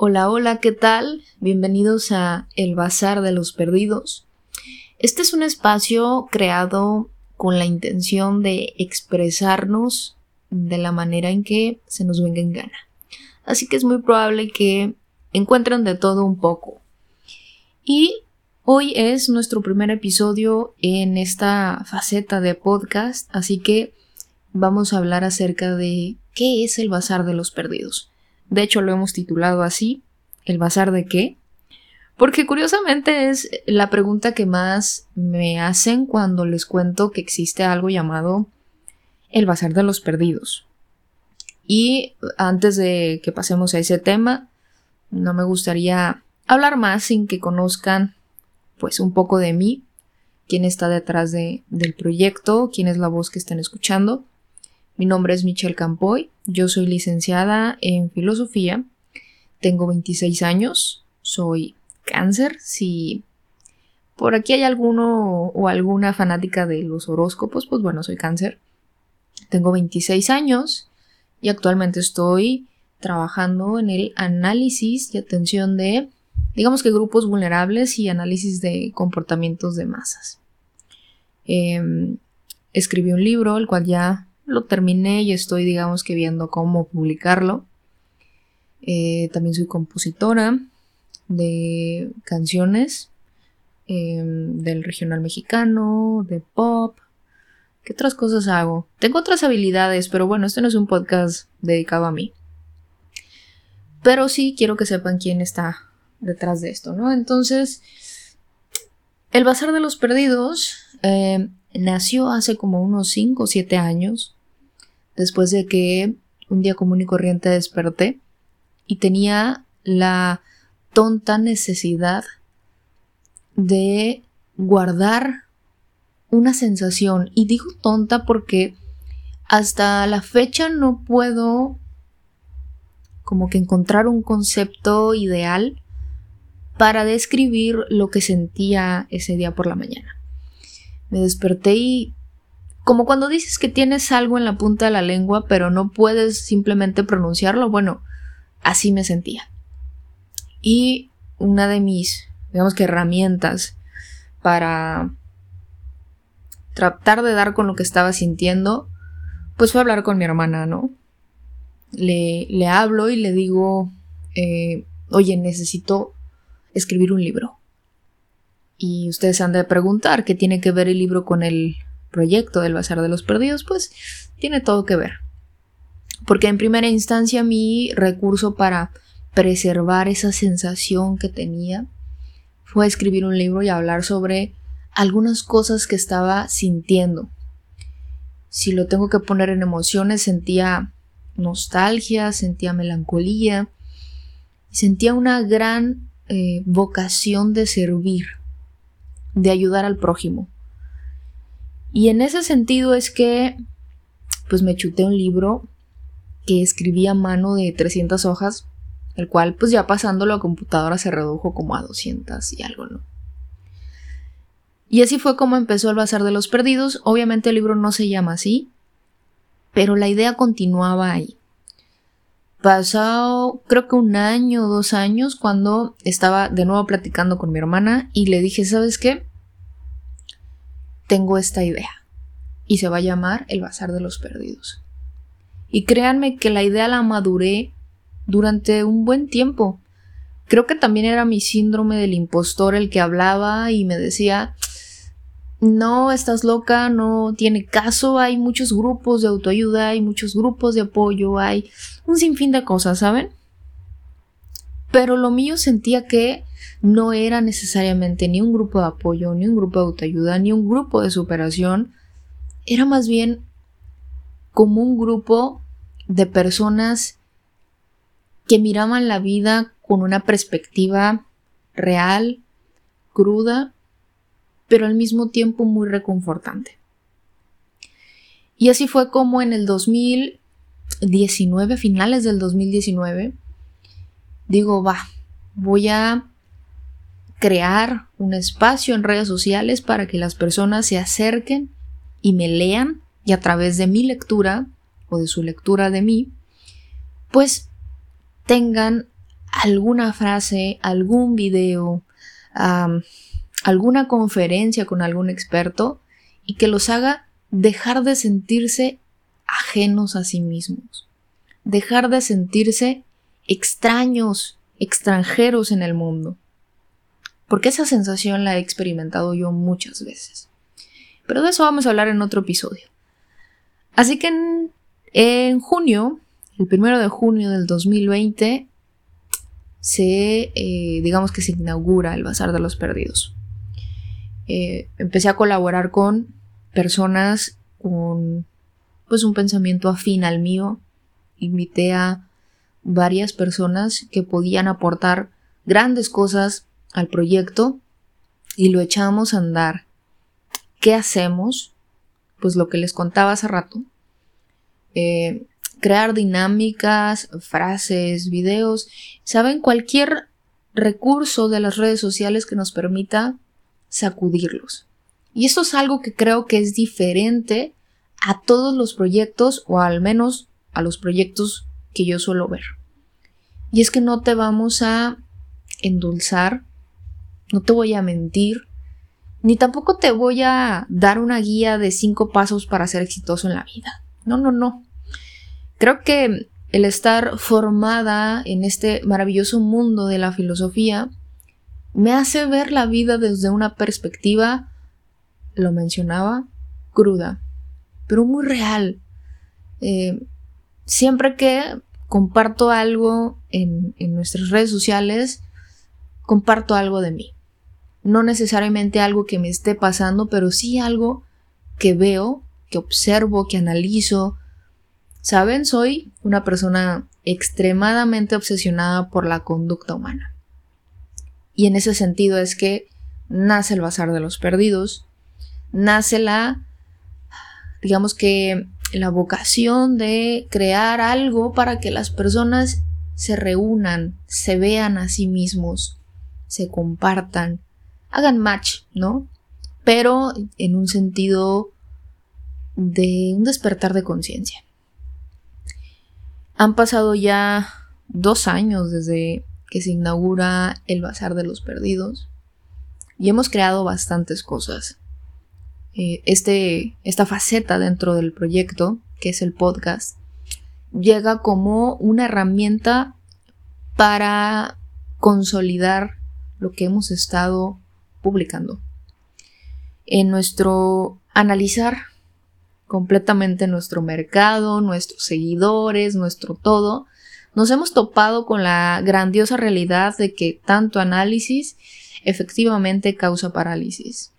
Hola, hola, ¿qué tal? Bienvenidos a El Bazar de los Perdidos. Este es un espacio creado con la intención de expresarnos de la manera en que se nos venga en gana. Así que es muy probable que encuentren de todo un poco. Y hoy es nuestro primer episodio en esta faceta de podcast, así que vamos a hablar acerca de qué es el Bazar de los Perdidos. De hecho, lo hemos titulado así, ¿El bazar de qué? Porque curiosamente es la pregunta que más me hacen cuando les cuento que existe algo llamado el bazar de los perdidos. Y antes de que pasemos a ese tema, no me gustaría hablar más sin que conozcan pues un poco de mí, quién está detrás de, del proyecto, quién es la voz que están escuchando. Mi nombre es Michelle Campoy, yo soy licenciada en filosofía, tengo 26 años, soy cáncer, si por aquí hay alguno o alguna fanática de los horóscopos, pues bueno, soy cáncer. Tengo 26 años y actualmente estoy trabajando en el análisis y atención de, digamos que grupos vulnerables y análisis de comportamientos de masas. Em, escribí un libro, el cual ya lo terminé y estoy, digamos que viendo cómo publicarlo. Eh, también soy compositora de canciones em, del regional mexicano, de pop. ¿Qué otras cosas hago? Tengo otras habilidades, pero bueno, este no es un podcast dedicado a mí. Pero sí quiero que sepan quién está detrás de esto, ¿no? Entonces, el Bazar de los Perdidos em, nació hace como unos 5 o 7 años después de que un día común y corriente desperté y tenía la tonta necesidad de guardar una sensación. Y digo tonta porque hasta la fecha no puedo como que encontrar un concepto ideal para describir lo que sentía ese día por la mañana. Me desperté y como cuando dices que tienes algo en la punta de la lengua, pero no puedes simplemente pronunciarlo, bueno, así me sentía. Y una de mis, digamos que herramientas para tratar de dar con lo que estaba sintiendo, pues fue hablar con mi hermana, ¿no? Le, le hablo y le digo, eh, oye, necesito escribir un libro. Y ustedes han de preguntar qué tiene que ver el libro con el proyecto del Bazar de los Perdidos, pues tiene todo que ver. Porque en primera instancia mi recurso para preservar esa sensación que tenía fue escribir un libro y hablar sobre algunas cosas que estaba sintiendo. Si lo tengo que poner en emociones, sentía nostalgia, sentía melancolía, sentía una gran eh, vocación de servir, de ayudar al prójimo. Y en ese sentido es que pues me chuté un libro que escribí a mano de 300 hojas, el cual pues ya pasándolo a computadora se redujo como a 200 y algo, ¿no? Y así fue como empezó el Bazar de los Perdidos. Obviamente el libro no se llama así, pero la idea continuaba ahí. Pasó creo que un año o dos años cuando estaba de nuevo platicando con mi hermana y le dije, ¿sabes qué? Tengo esta idea y se va a llamar El Bazar de los Perdidos. Y créanme que la idea la maduré durante un buen tiempo. Creo que también era mi síndrome del impostor el que hablaba y me decía, no, estás loca, no tiene caso, hay muchos grupos de autoayuda, hay muchos grupos de apoyo, hay un sinfín de cosas, ¿saben? Pero lo mío sentía que no era necesariamente ni un grupo de apoyo, ni un grupo de autoayuda, ni un grupo de superación, era más bien como un grupo de personas que miraban la vida con una perspectiva real, cruda, pero al mismo tiempo muy reconfortante. Y así fue como en el 2019, finales del 2019, digo, va, voy a crear un espacio en redes sociales para que las personas se acerquen y me lean y a través de mi lectura o de su lectura de mí, pues tengan alguna frase, algún video, alguna conferencia con algún experto y que los haga dejar de sentirse ajenos a sí mismos, dejar de sentirse extraños, extranjeros en el mundo. Porque esa sensación la he experimentado yo muchas veces. Pero de eso vamos a hablar en otro episodio. Así que en, junio, el primero de junio del 2020, se, eh, digamos que se inaugura el Bazar de los Perdidos. Eh, empecé a colaborar con personas con pues un pensamiento afín al mío. Invité a varias personas que podían aportar grandes cosas al proyecto y lo echamos a andar. ¿Qué hacemos? Pues lo que les contaba hace rato. Eh, crear dinámicas, frases, videos, saben, cualquier recurso de las redes sociales que nos permita sacudirlos. Y esto es algo que creo que es diferente a todos los proyectos o al menos a los proyectos que yo suelo ver. Y es que no te vamos a endulzar, no te voy a mentir, ni tampoco te voy a dar una guía de cinco pasos para ser exitoso en la vida. No, no, no. Creo que el estar formada en este maravilloso mundo de la filosofía me hace ver la vida desde una perspectiva, lo mencionaba, cruda, pero muy real. Eh, siempre que comparto algo en, en nuestras redes sociales, comparto algo de mí. No necesariamente algo que me esté pasando, pero sí algo que veo, que observo, que analizo. Saben, soy una persona extremadamente obsesionada por la conducta humana. Y en ese sentido es que nace el Bazar de los Perdidos, nace la digamos que la vocación de crear algo para que las personas se reúnan, se vean a sí mismos, se compartan, hagan match, ¿no? Pero en un sentido de un despertar de conciencia. Han pasado ya dos años desde que se inaugura el Bazar de los Perdidos y hemos creado bastantes cosas. Eh, este, esta faceta dentro del proyecto, que es el podcast, llega como una herramienta para consolidar lo que hemos estado publicando. En nuestro analizar completamente nuestro mercado, nuestros seguidores, nuestro todo, nos hemos topado con la grandiosa realidad de que tanto análisis efectivamente causa parálisis.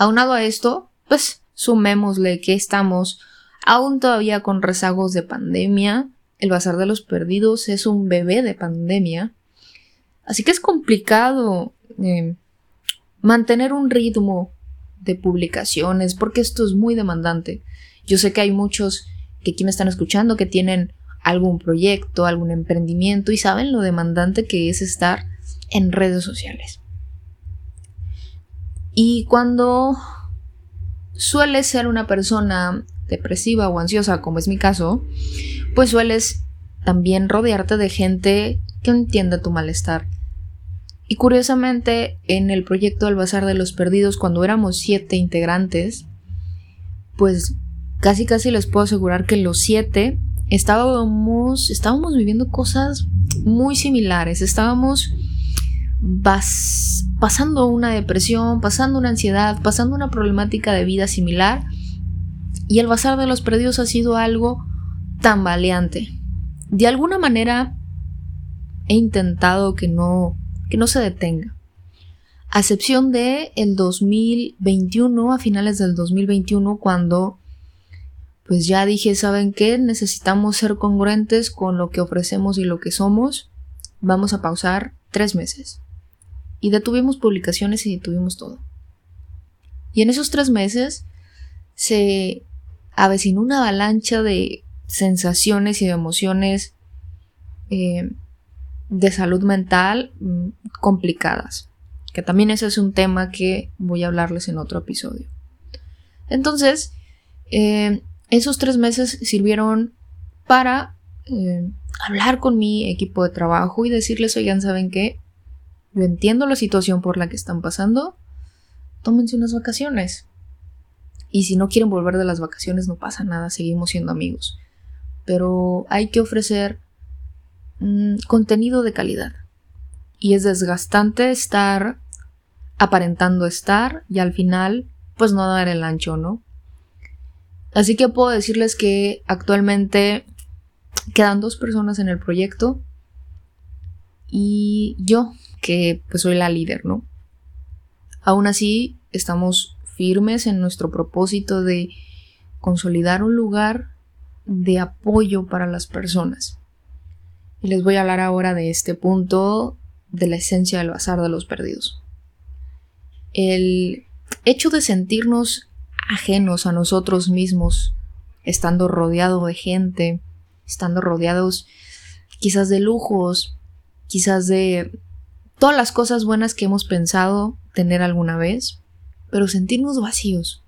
Aunado a esto, pues sumémosle que estamos aún todavía con rezagos de pandemia. El Bazar de los Perdidos es un bebé de pandemia. Así que es complicado eh, mantener un ritmo de publicaciones porque esto es muy demandante. Yo sé que hay muchos que aquí me están escuchando que tienen algún proyecto, algún emprendimiento y saben lo demandante que es estar en redes sociales. Y cuando sueles ser una persona depresiva o ansiosa, como es mi caso, pues sueles también rodearte de gente que entienda tu malestar. Y curiosamente, en el proyecto del Bazar de los Perdidos, cuando éramos siete integrantes, pues casi casi les puedo asegurar que los siete estábamos, estábamos viviendo cosas muy similares. Estábamos pasando una depresión, pasando una ansiedad, pasando una problemática de vida similar. Y el bazar de los perdidos ha sido algo tambaleante. De alguna manera he intentado que no, que no se detenga. A excepción de el 2021, a finales del 2021, cuando pues ya dije, ¿saben qué? Necesitamos ser congruentes con lo que ofrecemos y lo que somos. Vamos a pausar tres meses. Y detuvimos publicaciones y detuvimos todo. Y en esos tres meses se avecinó una avalancha de sensaciones y de emociones eh, de salud mental mm, complicadas. Que también ese es un tema que voy a hablarles en otro episodio. Entonces, eh, esos tres meses sirvieron para eh, hablar con mi equipo de trabajo y decirles, oigan, ¿saben qué? Yo entiendo la situación por la que están pasando, tómense unas vacaciones. Y si no quieren volver de las vacaciones, no pasa nada, seguimos siendo amigos. Pero hay que ofrecer mm, contenido de calidad. Y es desgastante estar aparentando estar y al final, pues no dar el ancho, ¿no? Así que puedo decirles que actualmente quedan dos personas en el proyecto y yo, que pues soy la líder, ¿no? Aún así, estamos firmes en nuestro propósito de consolidar un lugar de apoyo para las personas. Y les voy a hablar ahora de este punto de la esencia del bazar de los perdidos. El hecho de sentirnos ajenos a nosotros mismos, estando rodeado de gente, estando rodeados quizás de lujos, quizás de todas las cosas buenas que hemos pensado tener alguna vez, pero sentirnos vacíos.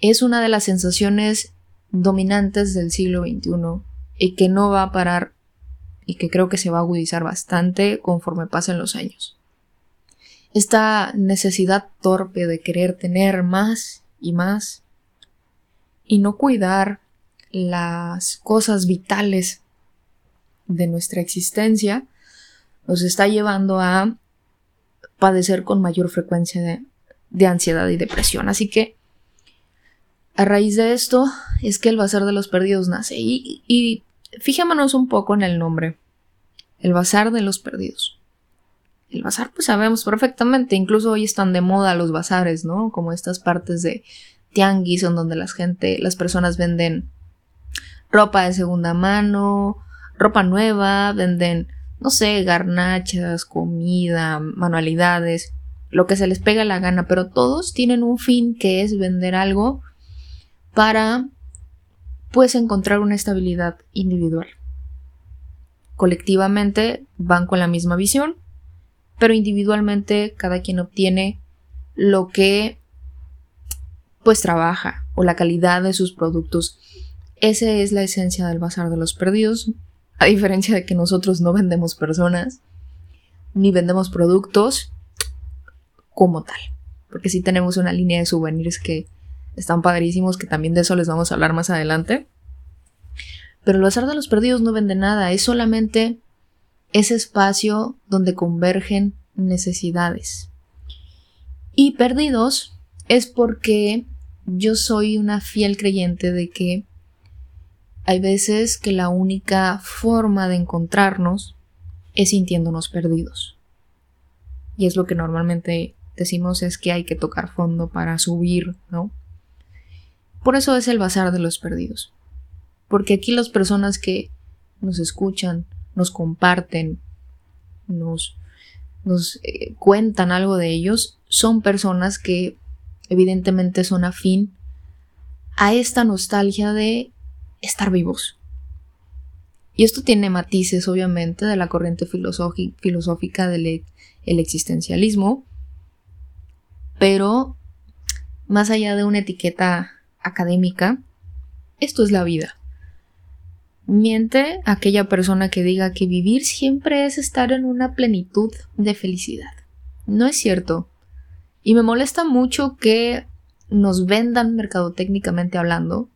Es una de las sensaciones dominantes del siglo XXI y que no va a parar y que creo que se va a agudizar bastante conforme pasen los años. Esta necesidad torpe de querer tener más y más y no cuidar las cosas vitales de nuestra existencia nos está llevando a padecer con mayor frecuencia de, ansiedad y depresión. Así que a raíz de esto es que el Bazar de los Perdidos nace. Y, y fijémonos un poco en el nombre. El Bazar de los Perdidos. El bazar, pues sabemos perfectamente, incluso hoy están de moda los bazares, ¿no? Como estas partes de tianguis en donde la gente, las personas venden ropa de segunda mano, ropa nueva, venden, no sé, garnachas, comida, manualidades, lo que se les pega la gana, pero todos tienen un fin que es vender algo para pues encontrar una estabilidad individual. Colectivamente van con la misma visión, pero individualmente cada quien obtiene lo que pues trabaja o la calidad de sus productos esa es la esencia del Bazar de los Perdidos, a diferencia de que nosotros no vendemos personas, ni vendemos productos como tal. Porque sí tenemos una línea de souvenirs que están padrísimos, que también de eso les vamos a hablar más adelante. Pero el Bazar de los Perdidos no vende nada, es solamente ese espacio donde convergen necesidades. Y perdidos es porque yo soy una fiel creyente de que hay veces que la única forma de encontrarnos es sintiéndonos perdidos. Y es lo que normalmente decimos es que hay que tocar fondo para subir, ¿no? Por eso es el bazar de los perdidos. Porque aquí las personas que nos escuchan, nos comparten, nos, nos eh, cuentan algo de ellos, son personas que evidentemente son afín a esta nostalgia de estar vivos. Y esto tiene matices, obviamente, de la corriente filosófica del e-, existencialismo, pero más allá de una etiqueta académica, esto es la vida. Miente aquella persona que diga que vivir siempre es estar en una plenitud de felicidad. No es cierto. Y me molesta mucho que nos vendan mercadotécnicamente hablando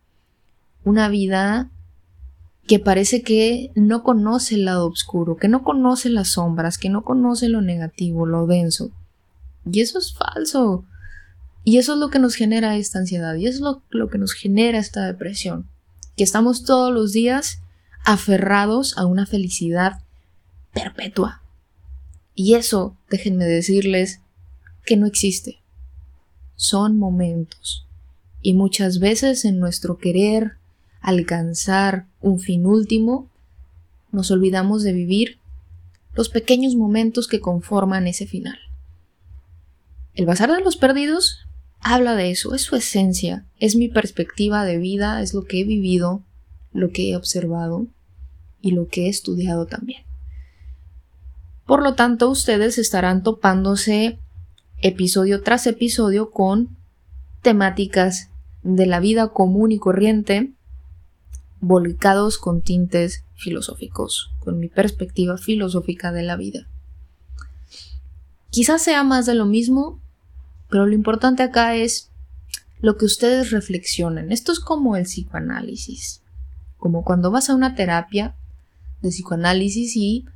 una vida que parece que no conoce el lado oscuro, que no conoce las sombras, que no conoce lo negativo, lo denso. Y eso es falso. Y eso es lo que nos genera esta ansiedad, y eso es lo, lo que nos genera esta depresión. Que estamos todos los días aferrados a una felicidad perpetua. Y eso, déjenme decirles, que no existe. Son momentos. Y muchas veces en nuestro querer alcanzar un fin último, nos olvidamos de vivir los pequeños momentos que conforman ese final. El Bazar de los Perdidos habla de eso, es su esencia, es mi perspectiva de vida, es lo que he vivido, lo que he observado y lo que he estudiado también. Por lo tanto, ustedes estarán topándose episodio tras episodio con temáticas de la vida común y corriente volcados con tintes filosóficos, con mi perspectiva filosófica de la vida. Quizás sea más de lo mismo, pero lo importante acá es lo que ustedes reflexionen. Esto es como el psicoanálisis, como cuando vas a una terapia de psicoanálisis y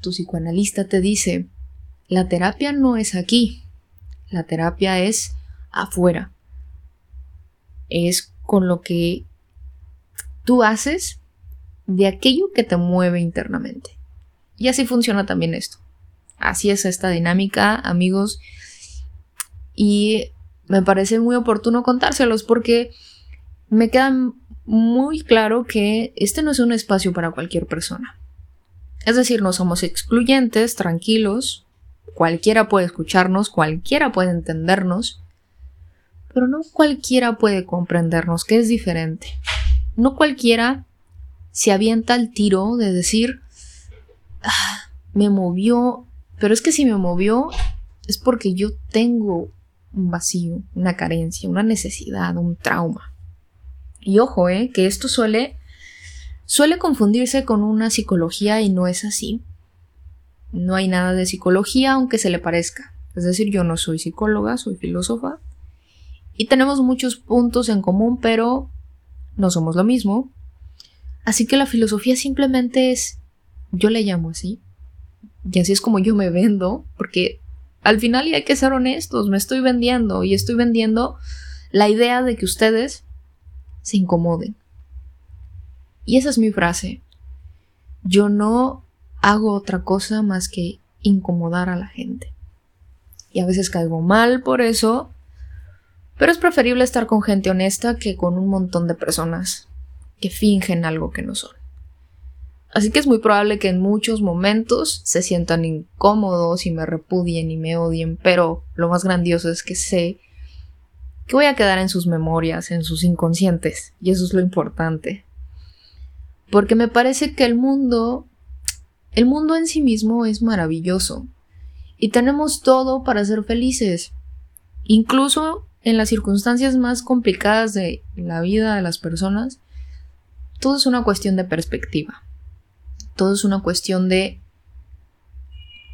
tu psicoanalista te dice, la terapia no es aquí, la terapia es afuera. Es con lo que tú haces de aquello que te mueve internamente. Y así funciona también esto. Así es esta dinámica, amigos. Y me parece muy oportuno contárselos porque me queda muy claro que este no es un espacio para cualquier persona. Es decir, no somos excluyentes, tranquilos, cualquiera puede escucharnos, cualquiera puede entendernos, pero no cualquiera puede comprendernos, que es diferente. No cualquiera se avienta al tiro de decir, ah, me movió, pero es que si me movió es porque yo tengo un vacío, una carencia, una necesidad, un trauma. Y ojo, eh, que esto suele suele confundirse con una psicología y no es así. No hay nada de psicología aunque se le parezca. Es decir, yo no soy psicóloga, soy filósofa. Y tenemos muchos puntos en común, pero no somos lo mismo. Así que la filosofía simplemente es, yo le llamo así. Y así es como yo me vendo, porque al final y hay que ser honestos, me estoy vendiendo y estoy vendiendo la idea de que ustedes se incomoden. Y esa es mi frase. Yo no hago otra cosa más que incomodar a la gente. Y a veces caigo mal por eso, pero es preferible estar con gente honesta que con un montón de personas que fingen algo que no son. Así que es muy probable que en muchos momentos se sientan incómodos y me repudien y me odien, pero lo más grandioso es que sé que voy a quedar en sus memorias, en sus inconscientes, y eso es lo importante. Porque me parece que el mundo el mundo en sí mismo es maravilloso y tenemos todo para ser felices. Incluso en las circunstancias más complicadas de la vida de las personas, todo es una cuestión de perspectiva. Todo es una cuestión de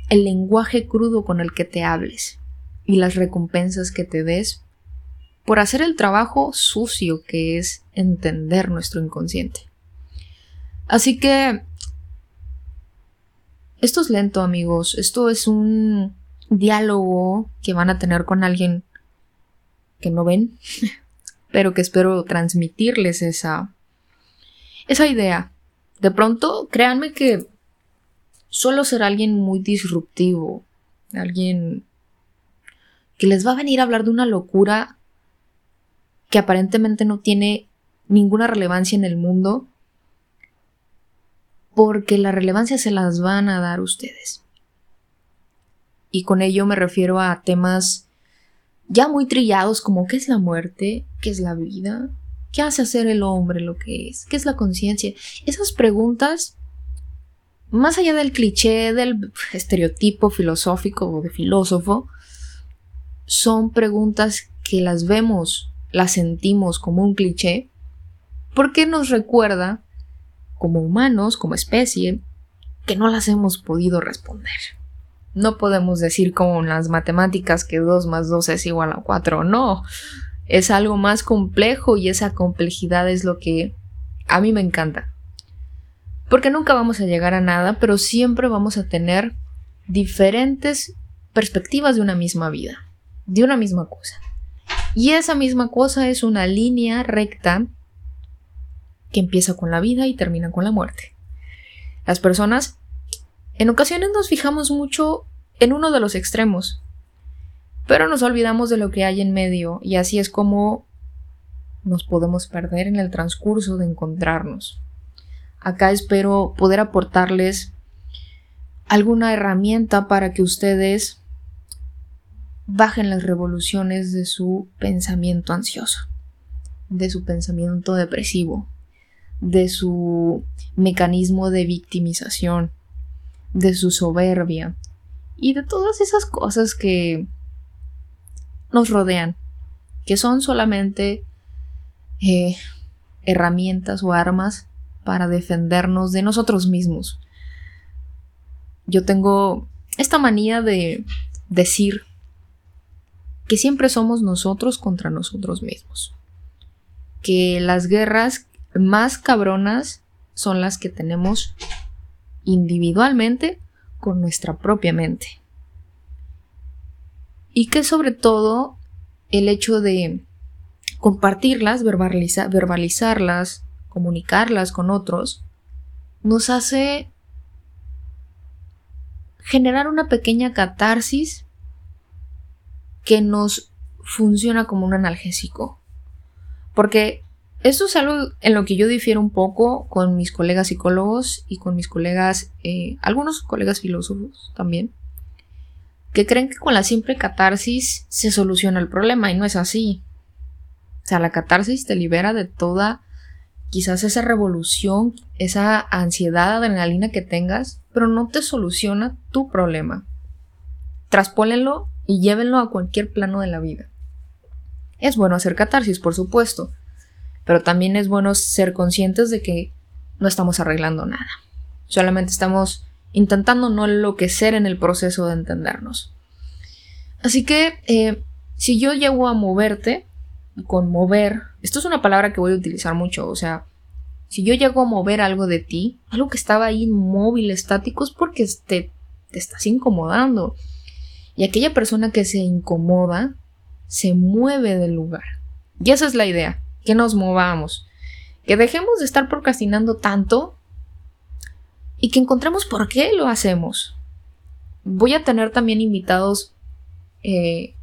el lenguaje crudo con el que te hables y las recompensas que te des por hacer el trabajo sucio que es entender nuestro inconsciente. Así que esto es lento, amigos. Esto es un diálogo que van a tener con alguien que no ven, pero que espero transmitirles esa esa idea. De pronto, créanme que suelo ser alguien muy disruptivo, alguien que les va a venir a hablar de una locura que aparentemente no tiene ninguna relevancia en el mundo, porque la relevancia se las van a dar ustedes. Y con ello me refiero a temas ya muy trillados como qué es la muerte, qué es la vida, qué hace hacer el hombre lo que es, qué es la conciencia. Esas preguntas, más allá del cliché, del estereotipo filosófico o de filósofo, son preguntas que las vemos, las sentimos como un cliché, porque nos recuerda como humanos, como especie, que no las hemos podido responder. No podemos decir como en las matemáticas que 2 más 2 es igual a 4, no. Es algo más complejo y esa complejidad es lo que a mí me encanta. Porque nunca vamos a llegar a nada, pero siempre vamos a tener diferentes perspectivas de una misma vida, de una misma cosa. Y esa misma cosa es una línea recta que empieza con la vida y termina con la muerte. Las personas en ocasiones nos fijamos mucho en uno de los extremos, pero nos olvidamos de lo que hay en medio y así es como nos podemos perder en el transcurso de encontrarnos. Acá espero poder aportarles alguna herramienta para que ustedes bajen las revoluciones de su pensamiento ansioso, de su pensamiento depresivo, de su mecanismo de victimización, de su soberbia y de todas esas cosas que nos rodean, que son solamente eh, herramientas o armas para defendernos de nosotros mismos. Yo tengo esta manía de decir que siempre somos nosotros contra nosotros mismos. Que las guerras más cabronas son las que tenemos individualmente con nuestra propia mente. Y que sobre todo el hecho de compartirlas, verbalizarlas, comunicarlas con otros, nos hace generar una pequeña catarsis que nos funciona como un analgésico. Porque esto es algo en lo que yo difiero un poco con mis colegas psicólogos y con mis colegas, eh, algunos colegas filósofos también, que creen que con la simple catarsis se soluciona el problema y no es así. O sea, la catarsis te libera de toda quizás esa revolución, esa ansiedad, adrenalina que tengas, pero no te soluciona tu problema. Traspólenlo y llévenlo a cualquier plano de la vida. Es bueno hacer catarsis, por supuesto, pero también es bueno ser conscientes de que no estamos arreglando nada. Solamente estamos intentando no enloquecer en el proceso de entendernos. Así que, eh, si yo llego a moverte, con mover, esto es una palabra que voy a utilizar mucho, o sea, si yo llego a mover algo de ti, algo que estaba ahí inmóvil, estático, es porque te, te estás incomodando. Y aquella persona que se incomoda se mueve del lugar. Y esa es la idea, que nos movamos, que dejemos de estar procrastinando tanto y que encontremos por qué lo hacemos. Voy a tener también invitados eh,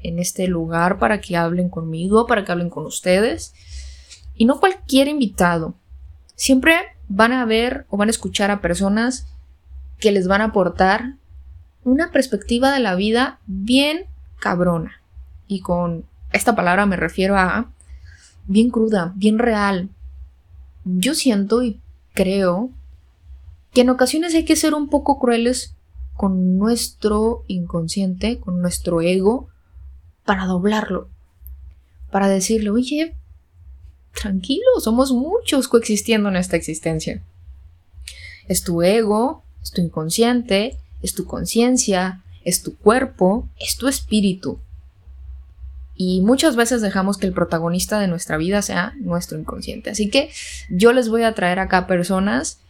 en este lugar para que hablen conmigo, para que hablen con ustedes. Y no cualquier invitado. Siempre van a ver o van a escuchar a personas que les van a aportar una perspectiva de la vida bien cabrona. Y con esta palabra me refiero a bien cruda, bien real. Yo siento y creo que en ocasiones hay que ser un poco crueles con nuestro inconsciente, con nuestro ego, para doblarlo. Para decirle, oye, tranquilo, somos muchos coexistiendo en esta existencia. Es tu ego, es tu inconsciente, es tu conciencia, es tu cuerpo, es tu espíritu. Y muchas veces dejamos que el protagonista de nuestra vida sea nuestro inconsciente. Así que yo les voy a traer acá personas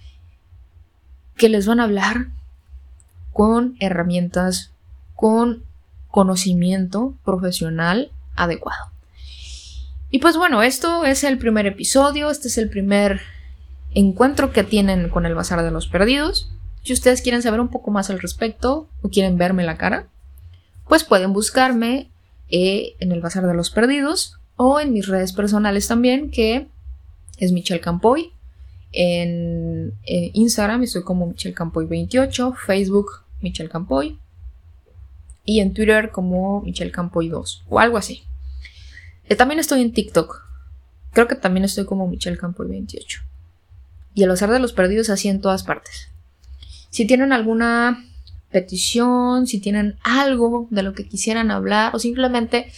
que les van a hablar con herramientas, con conocimiento profesional adecuado. Y pues bueno, esto es el primer episodio, este es el primer encuentro que tienen con el Bazar de los Perdidos. Si ustedes quieren saber un poco más al respecto o quieren verme la cara, pues pueden buscarme eh, en el Bazar de los Perdidos o en mis redes personales también, que es Michelle Campoy. En Instagram estoy como Michelle Campoy28, Facebook Michelle Campoy y en Twitter como Michelle Campoy2 o algo así. Eh, también estoy en TikTok. Creo que también estoy como Michelle Campoy28. Y el Bazar de los Perdidos así en todas partes. Si tienen alguna petición, si tienen algo de lo que quisieran hablar o simplemente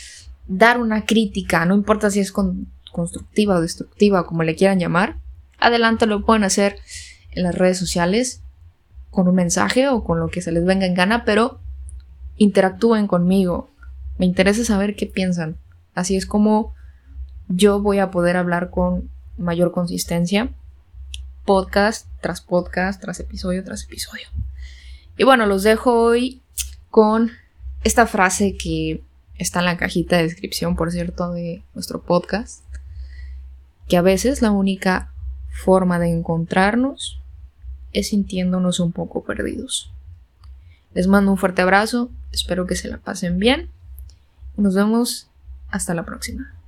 dar una crítica, no importa si es constructiva o destructiva, como le quieran llamar, adelante lo pueden hacer en las redes sociales con un mensaje o con lo que se les venga en gana, pero interactúen conmigo. Me interesa saber qué piensan. Así es como yo voy a poder hablar con mayor consistencia podcast tras podcast, tras episodio tras episodio. Y bueno, los dejo hoy con esta frase que está en la cajita de descripción, por cierto, de nuestro podcast, que a veces la única forma de encontrarnos es sintiéndonos un poco perdidos. Les mando un fuerte abrazo, espero que se la pasen bien. Nos vemos hasta la próxima.